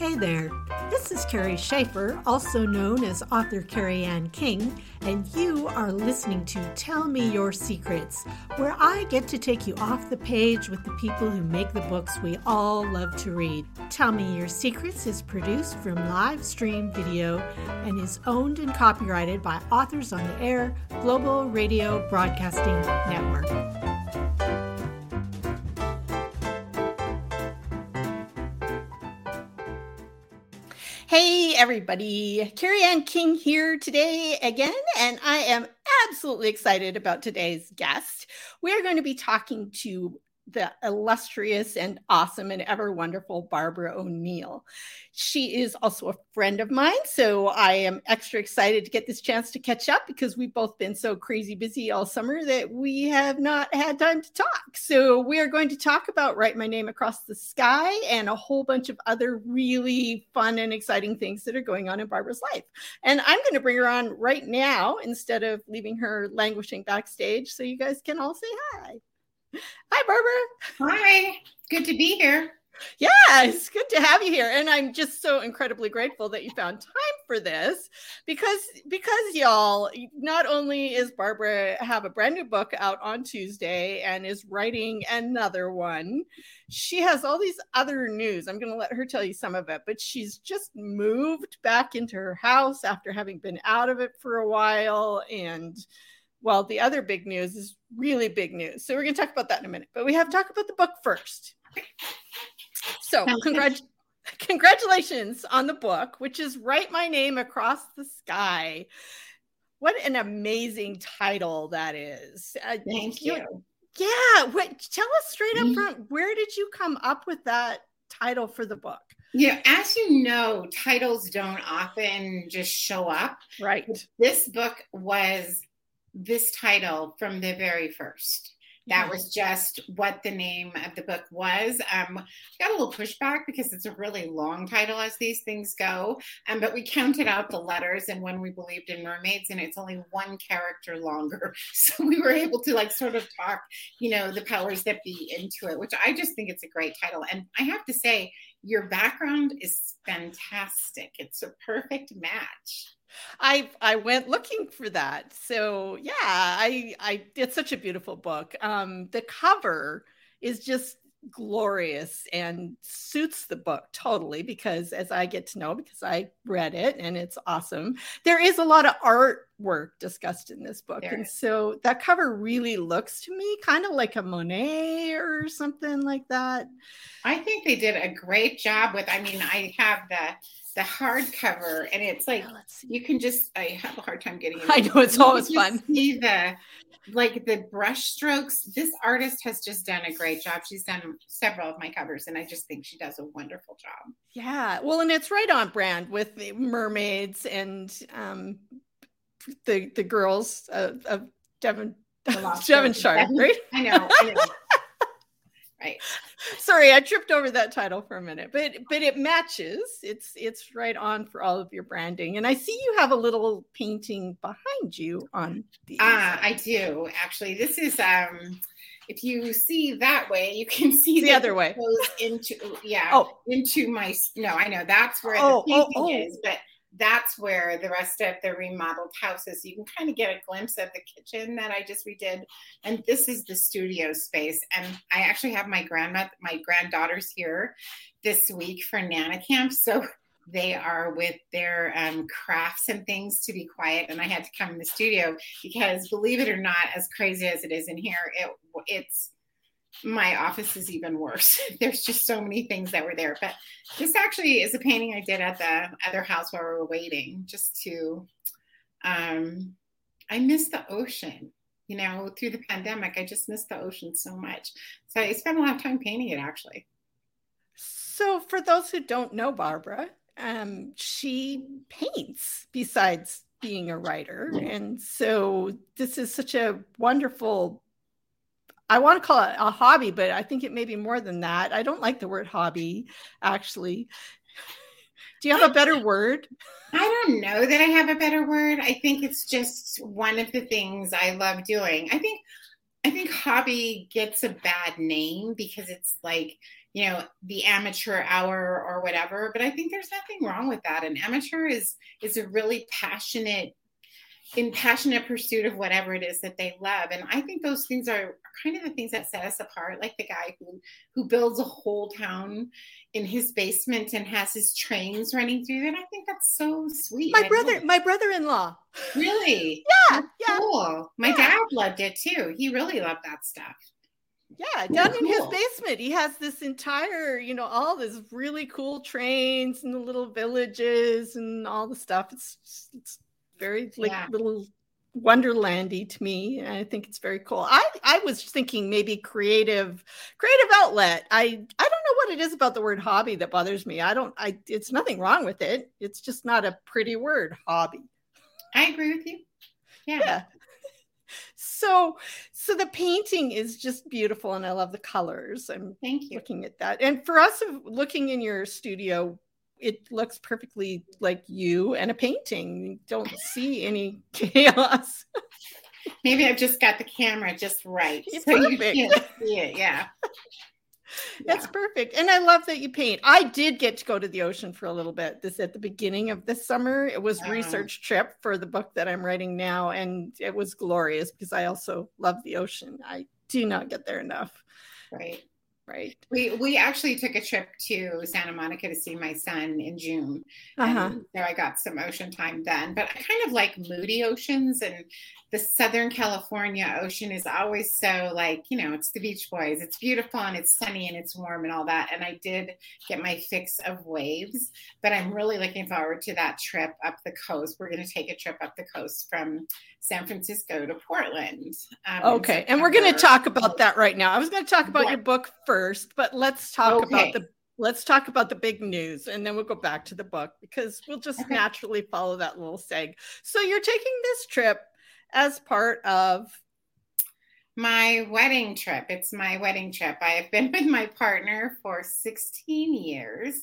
Hey there, this is Kerry Schafer, also known as author Kerry Anne King, and you are listening to Tell Me Your Secrets, where I get to take you off the page with the people who make the books we all love to read. Tell Me Your Secrets is produced from live stream video and is owned and copyrighted by Authors on the Air Global Radio Broadcasting Network. Everybody. Kerry Anne King here today again, and I am absolutely excited about today's guest. We are going to be talking to the illustrious and awesome and ever wonderful Barbara O'Neal. She is also a friend of mine, so I am extra excited to get this chance to catch up because we've both been so crazy busy all summer that we have not had time to talk. So we are going to talk about Write My Name Across the Sky and a whole bunch of other really fun and exciting things that are going on in Barbara's life. And I'm going to bring her on right now instead of leaving her languishing backstage so you guys can all say hi. Hi, Barbara. Hi. Good to be here. Yeah, it's good to have you here. And I'm just so incredibly grateful that you found time for this because because y'all, not only is Barbara have a brand new book out on Tuesday and is writing another one, she has all these other news. I'm going to let her tell you some of it, but she's just moved back into her house after having been out of it for a while and well, the other big news is really big news. So we're going to talk about that in a minute, but we have to talk about the book first. So, congrat- congratulations on the book, which is Write My Name Across the Sky. What an amazing title that is. Uh, Thank you. you. Yeah. What, tell us straight up mm-hmm. front, where did you come up with that title for the book? Yeah, as you know, titles don't often just show up. Right. This book was this title from the very first. That was just what the name of the book was. Um, got a little pushback because it's a really long title as these things go. Um, but we counted out the letters and when we believed in mermaids, and it's only one character longer. So we were able to like sort of talk, you know, the powers that be into it, which I just think it's a great title. And I have to say, your background is fantastic. It's a perfect match. I I went looking for that. So yeah, I I it's such a beautiful book. Um the cover is just glorious and suits the book totally because as I get to know because I read it and it's awesome. There is a lot of artwork discussed in this book. There and so that cover really looks to me kind of like a Monet or something like that. I think they did a great job with I mean I have the the hardcover, and it's like yeah, you can just. I have a hard time getting. It. I know it's you always fun. See the like the brush strokes. This artist has just done a great job. She's done several of my covers, and I just think she does a wonderful job. Yeah, well, and it's right on brand with the mermaids and um, the the girls of, of Devon Devonshire, right? I know. I know. Right. Sorry i tripped over that title for a minute but but it matches. It's it's right on for all of your branding and i see you have a little painting behind you on the ah i do actually. This is um if you see that way you can see the other way. goes into yeah oh. into my no i know that's where oh, the oh, painting oh, oh. is but that's where the rest of the remodeled house is. You can kind of get a glimpse of the kitchen that I just redid. And this is the studio space. And I actually have my grandma, my granddaughters here this week for Nana Camp. So they are with their um, crafts and things to be quiet. And I had to come in the studio because believe it or not, as crazy as it is in here, it it's my office is even worse. There's just so many things that were there. But this actually is a painting I did at the other house while we were waiting, just to, um, I miss the ocean. You know, through the pandemic, I just missed the ocean so much. So I spent a lot of time painting it actually. So, for those who don't know Barbara, um, she paints besides being a writer. And so, this is such a wonderful I want to call it a hobby, but I think it may be more than that. I don't like the word hobby, actually. Do you have a better word? I don't know that I have a better word. I think it's just one of the things I love doing. I think I think hobby gets a bad name because it's like you know the amateur hour or whatever but i think there's nothing wrong with that an amateur is is a really passionate in passionate pursuit of whatever it is that they love. And i think those things are kind of the things that set us apart like the guy who who builds a whole town in his basement and has his trains running through it i think that's so sweet. My brother my brother-in-law. Really? Yeah yeah. cool. My yeah. dad loved it too. He really loved that stuff. Yeah, down cool. in his basement, he has this entire, you know, all this really cool trains and the little villages and all the stuff. It's it's very like yeah. little wonderlandy to me i think it's very cool. I i was thinking maybe creative creative outlet. I i don't know what it is about the word hobby that bothers me. I don't i it's nothing wrong with it. It's just not a pretty word hobby. I agree with you. Yeah, yeah. so so the painting is just beautiful and i love the colors. I'm thank you. looking at that. And for us of looking in your studio it looks perfectly like you and a painting. You don't see any chaos. Maybe I've just got the camera just right. It's so perfect. you can't see it. Yeah. That's yeah. perfect. And I love that you paint. I did get to go to the ocean for a little bit this at the beginning of this summer. It was oh. research trip for the book that I'm writing now and it was glorious because I also love the ocean. I do not get there enough. Right right? We we actually took a trip to Santa Monica to see my son in June. Uh-huh. And there I got some ocean time then. But I kind of like moody oceans and the Southern California ocean is always so like, you know, it's the Beach Boys. It's beautiful and it's sunny and it's warm and all that. And I did get my fix of waves, but I'm really looking forward to that trip up the coast. We're going to take a trip up the coast from San Francisco to Portland. Um, okay. And we're going to talk about that right now. I was going to talk about your book first, but let's talk okay. about the let's talk about the big news and then we'll go back to the book because we'll just okay. naturally follow that little seg. So you're taking this trip as part of my wedding trip. It's my wedding trip. I have been with my partner for 16 years,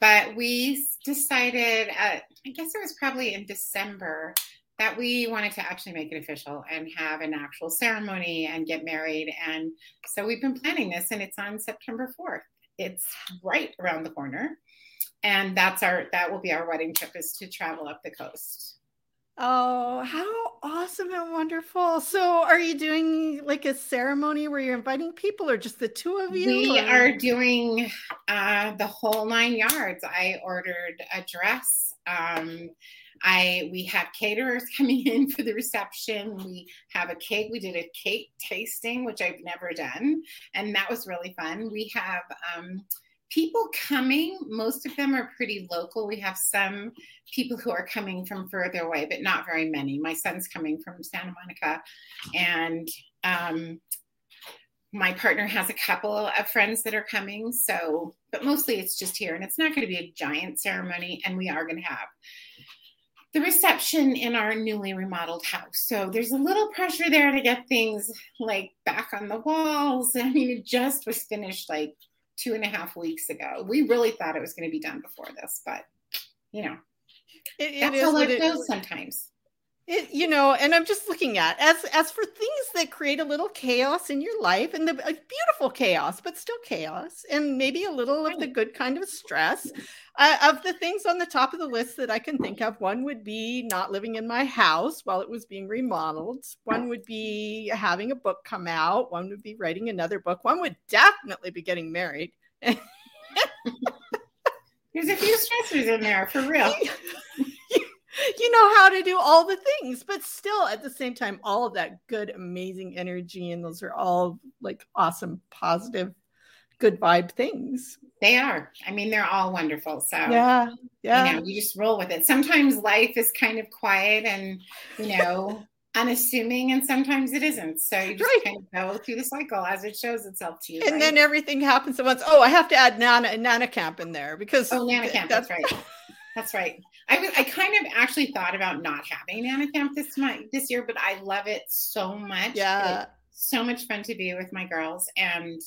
but we decided, uh, I guess it was probably in December, that we wanted to actually make it official and have an actual ceremony and get married. And so we've been planning this, and it's on September 4th. It's right around the corner. And that's our that will be our wedding trip is to travel up the coast. Oh, how awesome and wonderful. So, are you doing like a ceremony where you're inviting people or just the two of you? We or? are doing uh, the whole nine yards. I ordered a dress. Um, I we have caterers coming in for the reception. We have a cake. We did a cake tasting, which I've never done, and that was really fun. We have um, people coming, most of them are pretty local. We have some people who are coming from further away, but not very many. My son's coming from Santa Monica, and um, my partner has a couple of friends that are coming. So, but mostly it's just here, and it's not going to be a giant ceremony, and we are going to have the reception in our newly remodeled house. So there's a little pressure there to get things like back on the walls. I mean, it just was finished like two and a half weeks ago. We really thought it was going to be done before this, but you know, it, it that's how life goes sometimes. It, you know, and I'm just looking at as as for things that create a little chaos in your life and the beautiful chaos, but still chaos, and maybe a little of the good kind of stress. Uh, of the things on the top of the list that I can think of, one would be not living in my house while it was being remodeled. One would be having a book come out. One would be writing another book. One would definitely be getting married. There's a few stressors in there for real. you know how to do all the things, but still at the same time, all of that good, amazing energy. And those are all like awesome, positive, good vibe things. They are. I mean, they're all wonderful. So yeah, yeah. You know, you just roll with it. Sometimes life is kind of quiet and you know unassuming, and sometimes it isn't. So you just right. kind of go through the cycle as it shows itself to you. And right? then everything happens at once. Oh, I have to add Nana Nana Camp in there because oh, Nana Camp. That's, that's right. That's right. I, I kind of actually thought about not having Nana Camp this month, this year, but I love it so much. Yeah. So much fun to be with my girls and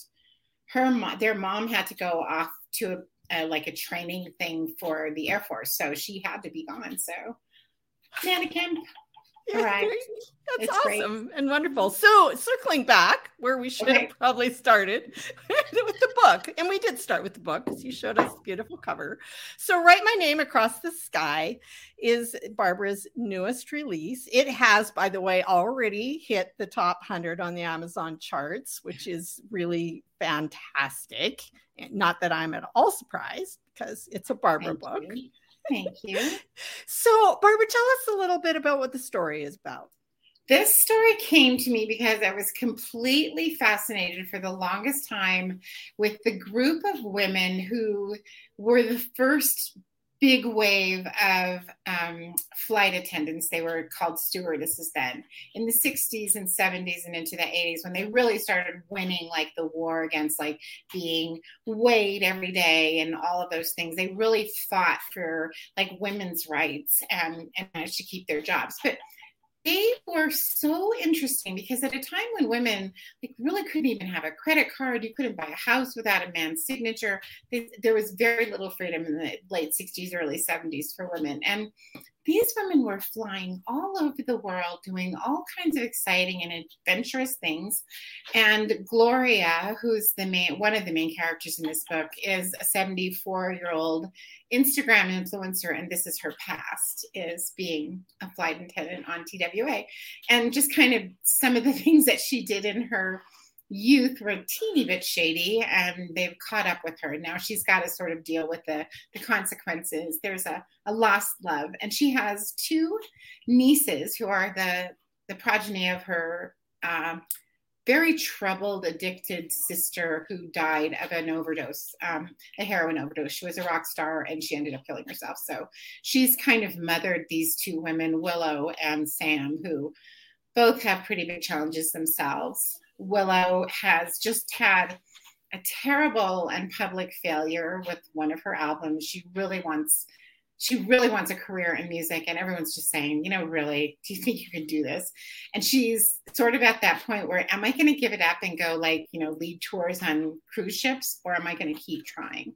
her mom, their mom had to go off to a, a, like a training thing for the Air Force, so she had to be gone. So Nana Camp Right. That's it's awesome great. and wonderful. So, circling back where we should okay. have probably started with the book, and we did start with the book because you showed us beautiful cover. So, Write My Name Across the Sky is Barbara's newest release. It has, by the way, already hit the top 100 on the Amazon charts, which is really fantastic. Not that I'm at all surprised because it's a Barbara Thank book. You. Thank you. so, Barbara, tell us a little bit about what the story is about. This story came to me because I was completely fascinated for the longest time with the group of women who were the first big wave of um, flight attendants. They were called stewardesses then in the 60s and 70s and into the 80s when they really started winning like the war against like being weighed every day and all of those things. They really fought for like women's rights and, and managed to keep their jobs. But they were so interesting because at a time when women like really couldn't even have a credit card you couldn't buy a house without a man's signature they, there was very little freedom in the late 60s early 70s for women. And these women were flying all over the world doing all kinds of exciting and adventurous things. And gloria who's the main one of the main characters in this book is a 74 year old instagram influencer and this is her past is being a flight attendant on twa and just kind of some of the things that she did in her youth were a teeny bit shady and they've caught up with her. Now she's got to sort of deal with the, the consequences. There's a, a lost love. And she has two nieces who are the, the progeny of her um, very troubled, addicted sister who died of an overdose, um, a heroin overdose. She was a rock star and she ended up killing herself. So she's kind of mothered these two women, Willow and Sam, who both have pretty big challenges themselves. Willow has just had a terrible and public failure with one of her albums. She really wants she really wants a career in music and everyone's just saying, you know, really, do you think you can do this? And she's sort of at that point where am I going to give it up and go like, you know, lead tours on cruise ships or am I going to keep trying?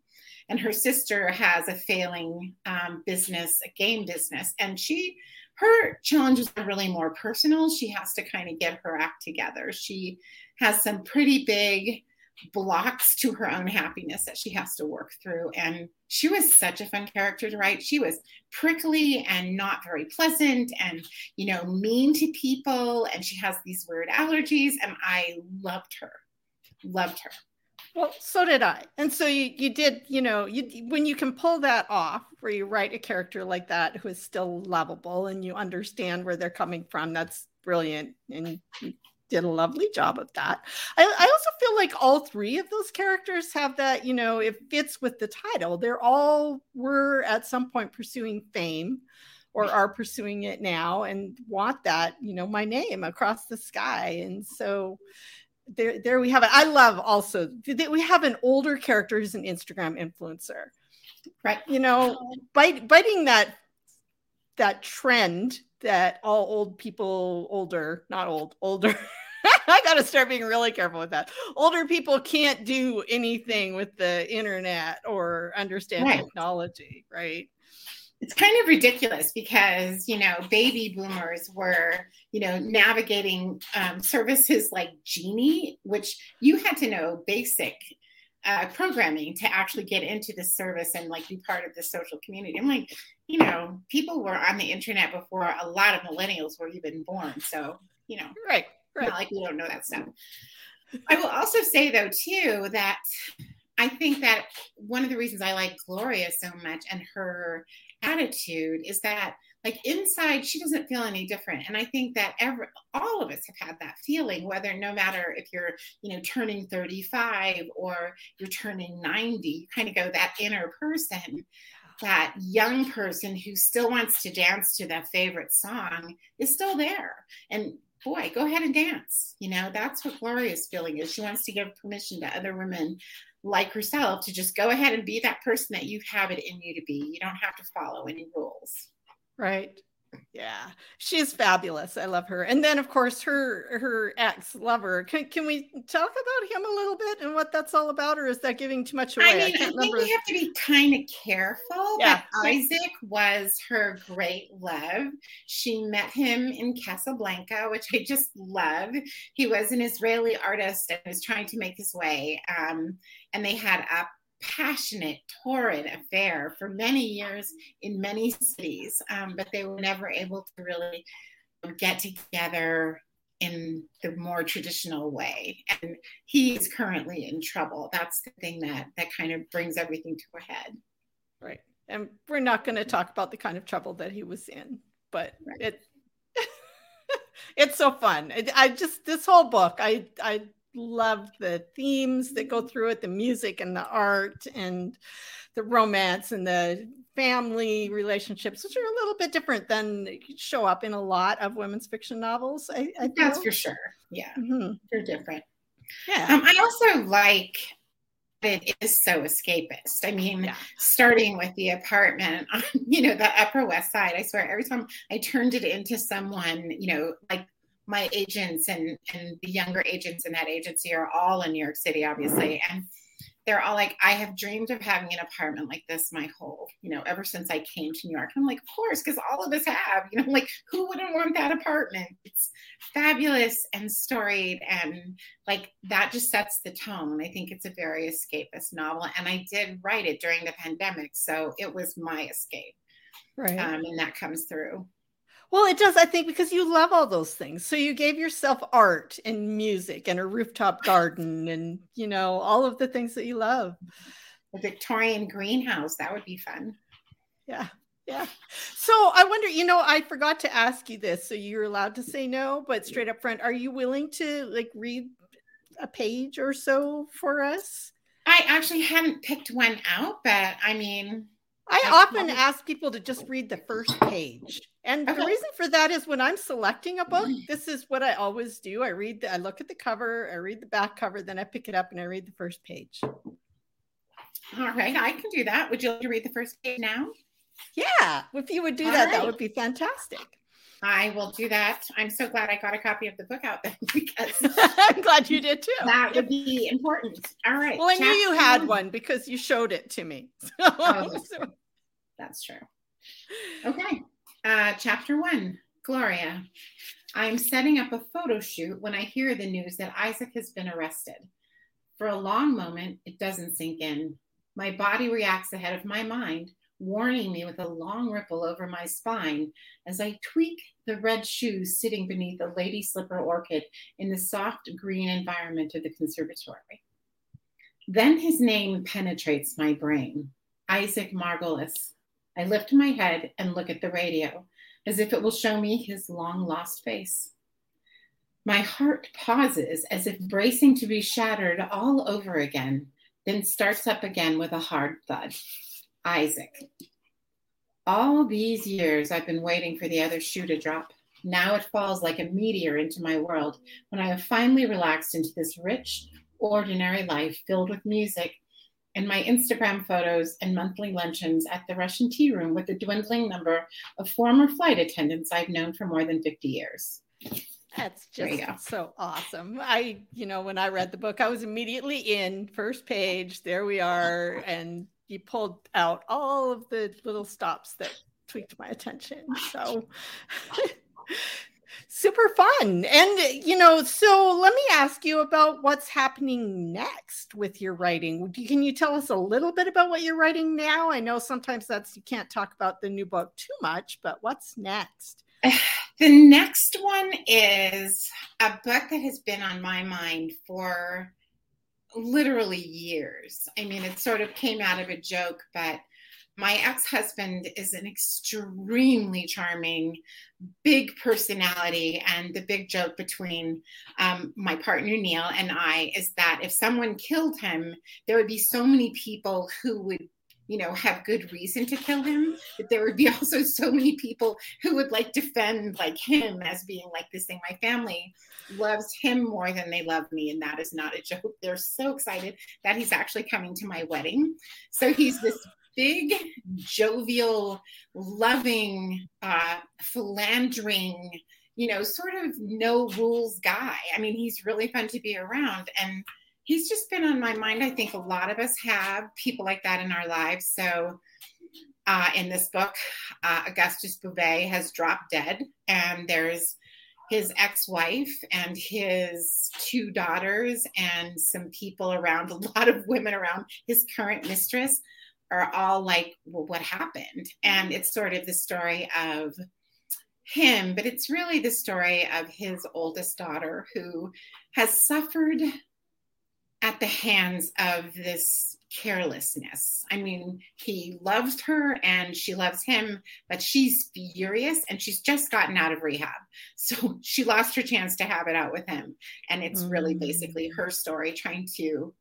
And her sister has a failing um, business, a game business, and she her challenges are really more personal. She has to kind of get her act together. She has some pretty big blocks to her own happiness that she has to work through. And she was such a fun character to write. She was prickly and not very pleasant and, you know, mean to people. And she has these weird allergies. And I loved her, loved her. Well, so did I. And so you you did, you know, you when you can pull that off, where you write a character like that who is still lovable and you understand where they're coming from, that's brilliant. And you did a lovely job of that. I, I also feel like all three of those characters have that, you know, it fits with the title. They're all were at some point pursuing fame or are pursuing it now and want that, you know, my name across the sky. And so there, there we have it. I love also that we have an older character who's an Instagram influencer, right? You know, bite, biting that that trend that all old people, older, not old, older. I got to start being really careful with that. Older people can't do anything with the internet or understand right. technology, right? It's kind of ridiculous because you know baby boomers were you know navigating um, services like genie which you had to know basic uh, programming to actually get into the service and like be part of the social community. I'm like you know people were on the internet before a lot of millennials were even born. So you know right right. not like we don't know that stuff. I will also say though too that I think that one of the reasons I like Gloria so much and her attitude is that like inside she doesn't feel any different. And i think that every all of us have had that feeling whether no matter if you're you know turning 35 or you're turning 90 you kind of go that inner person that young person who still wants to dance to that favorite song is still there. And boy go ahead and dance. You know that's what gloria's feeling is she wants to give permission to other women like herself to just go ahead and be that person that you have it in you to be. You don't have to follow any rules. Right. Yeah, she's fabulous. I love her. And then, of course, her her ex lover. Can can we talk about him a little bit and what that's all about, or is that giving too much away? I mean, I, I think remember. we have to be kind of careful. Yeah. Isaac was her great love. She met him in Casablanca, which I just love. He was an Israeli artist and was trying to make his way. Um, and they had a passionate, torrid affair for many years in many cities, um, but they were never able to really get together in the more traditional way. And he is currently in trouble. That's the thing that that kind of brings everything to a head. Right. And we're not going to talk about the kind of trouble that he was in, but right. it it's so fun. I, I just this whole book, I I love the themes that go through it the music and the art and the romance and the family relationships which are a little bit different than show up in a lot of women's fiction novels I, I that's for sure yeah mm-hmm. they're different yeah um, i also like that it is so escapist. I mean, yeah. starting with the apartment on, you know, the Upper West Side, I swear every time I turned it into someone, you know, like my agents and and the younger agents in that agency are all in New York City, obviously, and they're all like, I have dreamed of having an apartment like this my whole, you know, ever since I came to New York. I'm like, of course, because all of us have, you know, like who wouldn't want that apartment? It's fabulous and storied, and like that just sets the tone. I think it's a very escapist novel, and I did write it during the pandemic, so it was my escape, right? Um, and that comes through. Well, it does, I think, because you love all those things. So you gave yourself art and music and a rooftop garden and, you know, all of the things that you love. A Victorian greenhouse. That would be fun. Yeah. Yeah. So I wonder, you know, I forgot to ask you this. So you're allowed to say no, but straight up front, are you willing to like read a page or so for us? I actually hadn't picked one out, but I mean, I often ask people to just read the first page. And okay. the reason for that is when I'm selecting a book, mm. this is what I always do. I read the, I look at the cover, I read the back cover, then I pick it up and I read the first page. All right, I can do that. Would you like to read the first page now? Yeah, if you would do All that, right. that would be fantastic. I will do that. I'm so glad I got a copy of the book out there because I'm glad you did too. That would be important. All right. Well, I knew you had one because you showed it to me. Oh, so. That's true. Okay. Uh, chapter one Gloria. I'm setting up a photo shoot when I hear the news that Isaac has been arrested. For a long moment, it doesn't sink in. My body reacts ahead of my mind, warning me with a long ripple over my spine as I tweak the red shoes sitting beneath a lady slipper orchid in the soft green environment of the conservatory. Then his name penetrates my brain Isaac Margolis, I lift my head and look at the radio as if it will show me his long lost face. My heart pauses as if bracing to be shattered all over again, then starts up again with a hard thud. Isaac. All these years I've been waiting for the other shoe to drop. Now it falls like a meteor into my world when I have finally relaxed into this rich, ordinary life filled with music and my Instagram photos and monthly luncheons at the Russian Tea Room with the dwindling number of former flight attendants I've known for more than 50 years. That's just so awesome. I, you know, when I read the book, I was immediately in first page. There we are. And you pulled out all of the little stops that tweaked my attention. So super fun. And, you know, so let me ask you about what's happening next with your writing. Can you tell us a little bit about what you're writing now? I know sometimes that's, you can't talk about the new book too much, but what's next? The next one is a book that has been on my mind for literally years. I mean, it sort of came out of a joke, but my ex-husband is an extremely charming big personality and the big joke between um, my partner neil and i is that if someone killed him there would be so many people who would you know have good reason to kill him but there would be also so many people who would like defend like him as being like this thing my family loves him more than they love me and that is not a joke they're so excited that he's actually coming to my wedding so he's this big, jovial, loving, uh, philandering, you know, sort of no rules guy. I mean, he's really fun to be around. And he's just been on my mind. I think a lot of us have people like that in our lives. So, uh, in this book, uh, Augustus Bouvet has dropped dead, and there's his ex-wife and his two daughters and some people around a lot of women around his current mistress are all like well what happened and it's sort of the story of him but it's really the story of his oldest daughter who has suffered at the hands of this carelessness. I mean, he loves her and she loves him, but she's furious and she's just gotten out of rehab. So she lost her chance to have it out with him. And it's mm. really basically her story trying to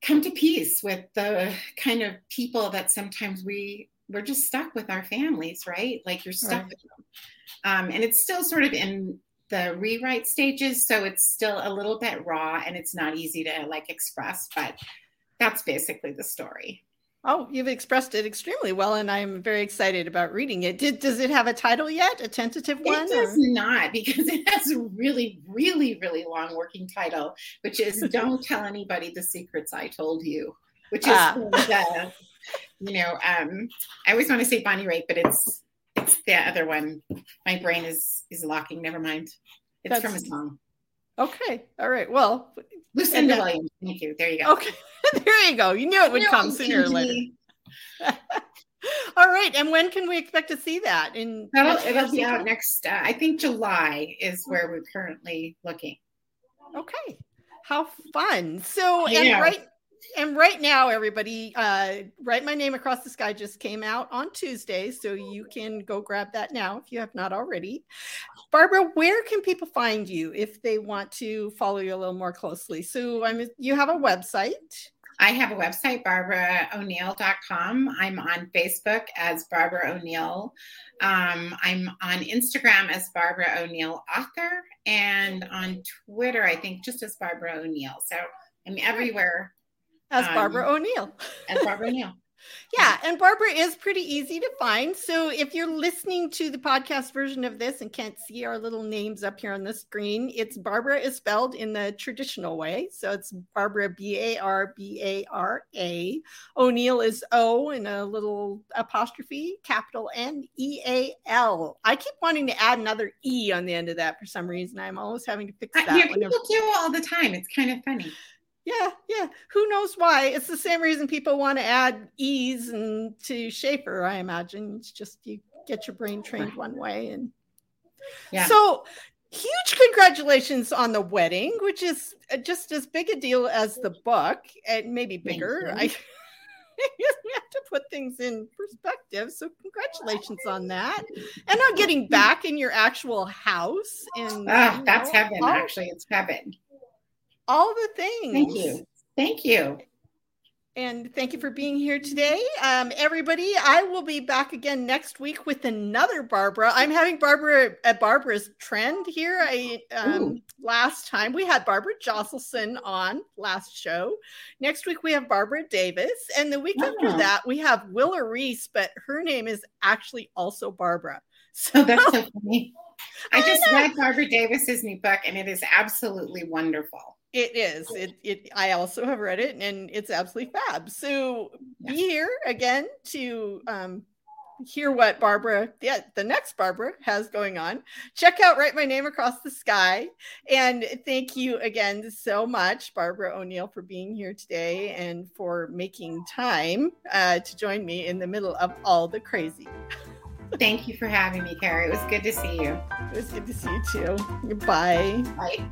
come to peace with the kind of people that sometimes we we're just stuck with our families, right? Like you're stuck right. with them. Um, and it's still sort of in the rewrite stages so it's still a little bit raw and it's not easy to like express but that's basically the story oh you've expressed it extremely well and i'm very excited about reading it Did, does it have a title yet a tentative one it does or? not because it has a really really really long working title which is don't tell anybody the secrets i told you which is ah. the, you know um i always want to say bonnie raitt but it's it's the other one. My brain is is locking. Never mind. It's That's, from a song. Okay. All right. Well, Lucinda Williams. Thank you. There you go. Okay. there you go. You knew it would come sooner or later. All right. And when can we expect to see that? In That'll, it'll be out next. Uh, I think July is where we're currently looking. Okay. How fun. So, and right and right now, everybody, uh, Write My Name Across the Sky just came out on Tuesday. So you can go grab that now if you have not already. Barbara, where can people find you if they want to follow you a little more closely? So I'm, you have a website. I have a website, barbarao'neal.com. I'm on Facebook as Barbara O'Neal. Um, I'm on Instagram as Barbara O'Neal Author and on Twitter, I think just as Barbara O'Neal. So I'm everywhere as Barbara um, O'Neal. as Barbara O'Neal. Yeah, and Barbara is pretty easy to find. So if you're listening to the podcast version of this and can't see our little names up here on the screen, it's Barbara is spelled in the traditional way. So it's Barbara B A R B A R A. O'Neal is O in a little apostrophe, capital N E A L. I keep wanting to add another E on the end of that for some reason. I'm always having to fix that. Yeah, people do all the time. It's kind of funny yeah, yeah. Who knows why? It's the same reason people want to add ease and to Schafer, I imagine. It's just you get your brain trained one way. And yeah. So huge congratulations on the wedding, which is uh, just as big a deal as the book, and maybe bigger. I we have to put things in perspective. So congratulations on that. And on getting back in your actual house. And ah, that's know, heaven, actually. It's heaven all the things. Thank you. Thank you. And thank you for being here today. Um, everybody, I will be back again next week with another Barbara. I'm having Barbara at uh, Barbara's trend here. I um, last time we had Barbara Josselsohn on last show. Next week we have Barbara Davis, and the week after that we have Willa Reese, but her name is actually also Barbara. So oh, that's so funny. I just I read Barbara Davis's new book, and it is absolutely wonderful. It is. It, it. I also have read it, and it's absolutely fab. So yeah. be here again to um, hear what Barbara, the, the next Barbara, has going on. Check out Write My Name Across the Sky, and thank you again so much, Barbara O'Neal, for being here today and for making time uh, to join me in the middle of all the crazy. Thank you for having me, Kerry. It was good to see you. It was good to see you too. Bye. Bye.